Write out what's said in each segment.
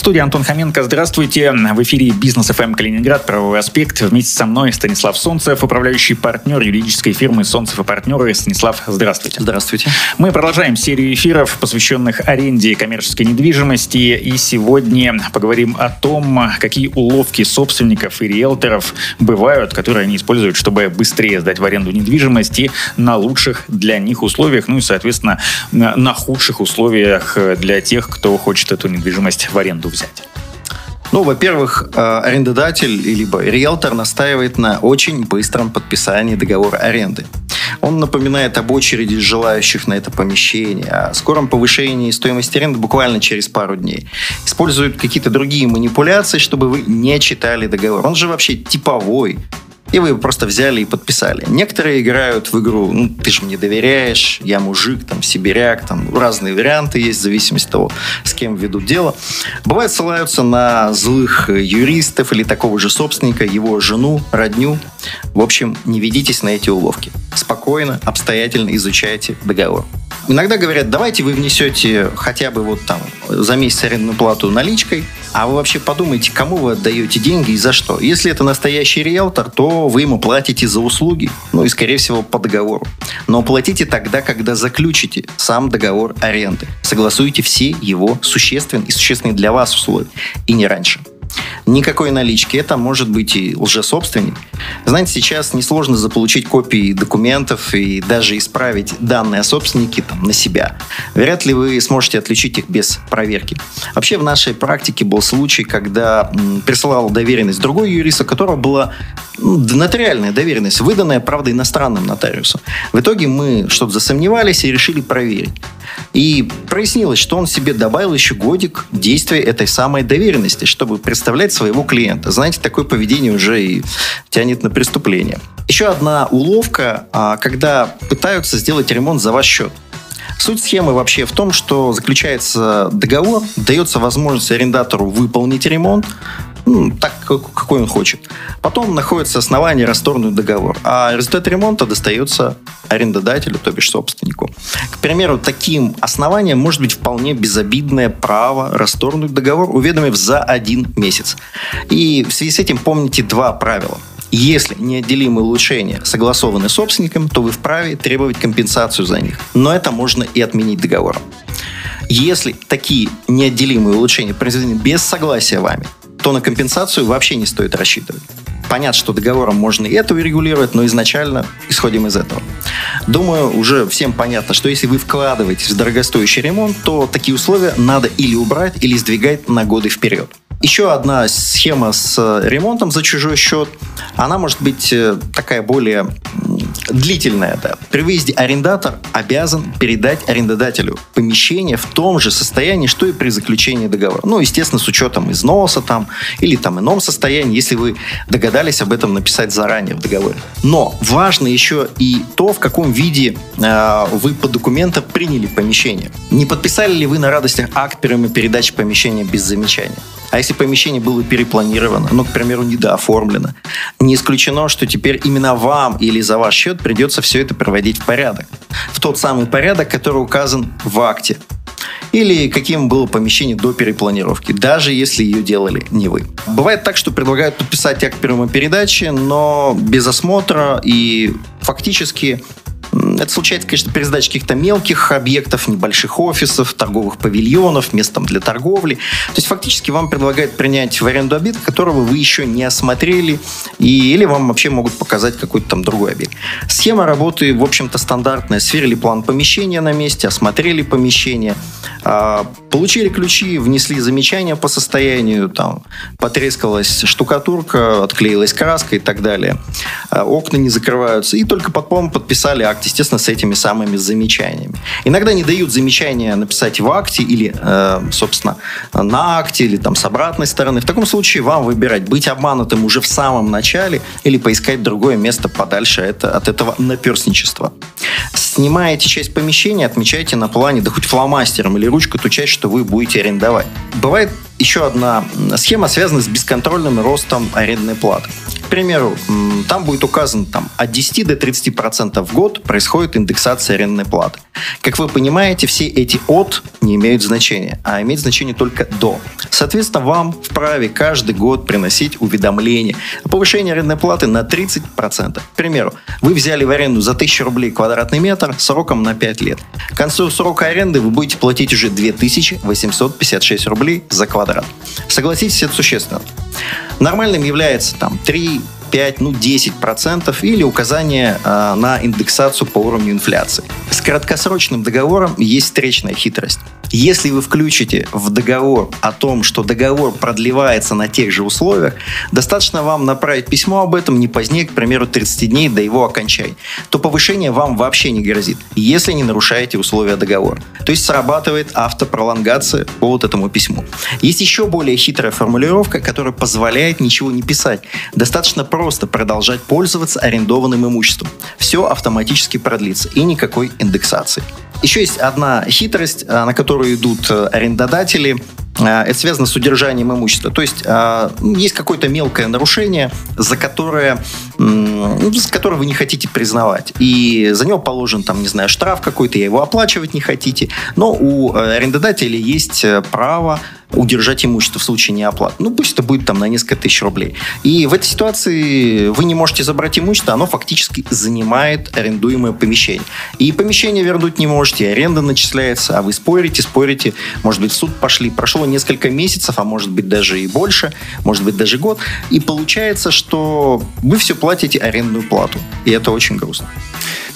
Студии Антон Хоменко. Здравствуйте. В эфире Бизнес ФМ Калининград. Правовой аспект. Вместе со мной Станислав Солнцев, управляющий партнер юридической фирмы Солнцев и партнеры. Станислав, здравствуйте. Здравствуйте. Мы продолжаем серию эфиров, посвященных аренде коммерческой недвижимости. И сегодня поговорим о том, какие уловки собственников и риэлторов бывают, которые они используют, чтобы быстрее сдать в аренду недвижимости на лучших для них условиях, ну и, соответственно, на худших условиях для тех, кто хочет эту недвижимость в аренду взять? Ну, во-первых, э, арендодатель либо риэлтор настаивает на очень быстром подписании договора аренды. Он напоминает об очереди желающих на это помещение, о скором повышении стоимости аренды буквально через пару дней. Используют какие-то другие манипуляции, чтобы вы не читали договор. Он же вообще типовой и вы просто взяли и подписали. Некоторые играют в игру, ну, ты же мне доверяешь, я мужик, там, сибиряк, там, разные варианты есть, в зависимости от того, с кем ведут дело. Бывает, ссылаются на злых юристов или такого же собственника, его жену, родню. В общем, не ведитесь на эти уловки. Спокойно, обстоятельно изучайте договор. Иногда говорят, давайте вы внесете хотя бы вот там за месяц арендную плату наличкой, а вы вообще подумайте, кому вы отдаете деньги и за что. Если это настоящий риэлтор, то вы ему платите за услуги, ну и, скорее всего, по договору. Но платите тогда, когда заключите сам договор аренды. Согласуйте все его существенные и существенные для вас условия, и не раньше никакой налички. Это может быть и лжесобственник. Знаете, сейчас несложно заполучить копии документов и даже исправить данные о собственнике там, на себя. Вряд ли вы сможете отличить их без проверки. Вообще в нашей практике был случай, когда присылал доверенность другой юрист, у которого была ну, нотариальная доверенность, выданная, правда, иностранным нотариусом. В итоге мы что-то засомневались и решили проверить. И прояснилось, что он себе добавил еще годик действия этой самой доверенности, чтобы представлять своего клиента. Знаете, такое поведение уже и тянет на преступление. Еще одна уловка, а, когда пытаются сделать ремонт за ваш счет. Суть схемы вообще в том, что заключается договор, дается возможность арендатору выполнить ремонт, ну, так, какой он хочет. Потом находится основание расторгнуть договор, а результат ремонта достается арендодателю, то бишь собственнику. К примеру, таким основанием может быть вполне безобидное право расторгнуть договор, уведомив за один месяц. И в связи с этим помните два правила. Если неотделимые улучшения согласованы с собственником, то вы вправе требовать компенсацию за них. Но это можно и отменить договором. Если такие неотделимые улучшения произведены без согласия вами, то на компенсацию вообще не стоит рассчитывать. Понятно, что договором можно и это урегулировать, но изначально исходим из этого. Думаю, уже всем понятно, что если вы вкладываетесь в дорогостоящий ремонт, то такие условия надо или убрать, или сдвигать на годы вперед. Еще одна схема с ремонтом за чужой счет, она может быть э, такая более длительная. Да. При выезде арендатор обязан передать арендодателю помещение в том же состоянии, что и при заключении договора. Ну, естественно, с учетом износа там или там ином состоянии, если вы догадались об этом написать заранее в договоре. Но важно еще и то, в каком виде э, вы по документам приняли помещение. Не подписали ли вы на радостях акт прямой передачи помещения без замечания? А если помещение было перепланировано, ну, к примеру, недооформлено, не исключено, что теперь именно вам или за ваш счет придется все это проводить в порядок. В тот самый порядок, который указан в акте. Или каким было помещение до перепланировки, даже если ее делали не вы. Бывает так, что предлагают подписать акт передачи, но без осмотра и фактически это случается, конечно, при сдаче каких-то мелких объектов, небольших офисов, торговых павильонов, мест там для торговли. То есть фактически вам предлагают принять в аренду объект, которого вы еще не осмотрели, и, или вам вообще могут показать какой-то там другой объект. Схема работы, в общем-то, стандартная. Сверили план помещения на месте, осмотрели помещение, а, получили ключи, внесли замечания по состоянию, там, потрескалась штукатурка, отклеилась краска и так далее. А, окна не закрываются. И только потом подписали акт, естественно, с этими самыми замечаниями. Иногда не дают замечания написать в акте или, э, собственно, на акте или там с обратной стороны. В таком случае вам выбирать, быть обманутым уже в самом начале или поискать другое место подальше это, от этого наперсничества. Снимаете часть помещения, отмечайте на плане, да хоть фломастером или ручкой ту часть, что вы будете арендовать. Бывает еще одна схема связана с бесконтрольным ростом арендной платы. К примеру, там будет указано там, от 10 до 30% в год происходит индексация арендной платы. Как вы понимаете, все эти «от» не имеют значения, а имеют значение только «до». Соответственно, вам вправе каждый год приносить уведомление о повышении арендной платы на 30%. К примеру, вы взяли в аренду за 1000 рублей квадратный метр сроком на 5 лет. К концу срока аренды вы будете платить уже 2856 рублей за квадрат. Согласитесь, это существенно. Нормальным является там 3, 5, ну 10% или указание э, на индексацию по уровню инфляции. С краткосрочным договором есть встречная хитрость. Если вы включите в договор о том, что договор продлевается на тех же условиях, достаточно вам направить письмо об этом не позднее, к примеру, 30 дней до его окончания, то повышение вам вообще не грозит, если не нарушаете условия договора. То есть срабатывает автопролонгация по вот этому письму. Есть еще более хитрая формулировка, которая позволяет ничего не писать. Достаточно просто продолжать пользоваться арендованным имуществом. Все автоматически продлится и никакой индексации. Еще есть одна хитрость, э, на которую идут э, арендодатели. Э, это связано с удержанием имущества. То есть есть какое-то мелкое нарушение, за которое, за которое вы не хотите признавать. И за него положен, там, не знаю, штраф какой-то, и его оплачивать не хотите. Но у арендодателя есть право удержать имущество в случае неоплаты. Ну, пусть это будет там на несколько тысяч рублей. И в этой ситуации вы не можете забрать имущество, оно фактически занимает арендуемое помещение. И помещение вернуть не можете, аренда начисляется, а вы спорите, спорите, может быть, в суд пошли. Прошло несколько месяцев, а может быть даже и больше, может быть даже год. И получается, что вы все платите арендную плату. И это очень грустно.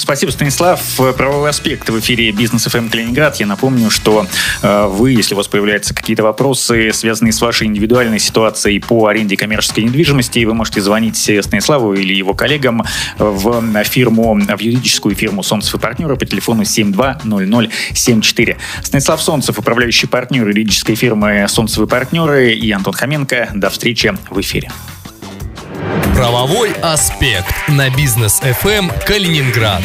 Спасибо, Станислав. Правовой аспект в эфире Бизнес ФМ Калининград. Я напомню, что э, вы, если у вас появляются какие-то вопросы, связанные с вашей индивидуальной ситуацией по аренде коммерческой недвижимости, вы можете звонить Станиславу или его коллегам в фирму, в юридическую фирму Солнцев и партнеры по телефону 720074. Станислав Солнцев, управляющий партнер юридической фирмы Солнцев и партнеры и Антон Хоменко. До встречи в эфире. Правовой аспект на бизнес FM Калининград.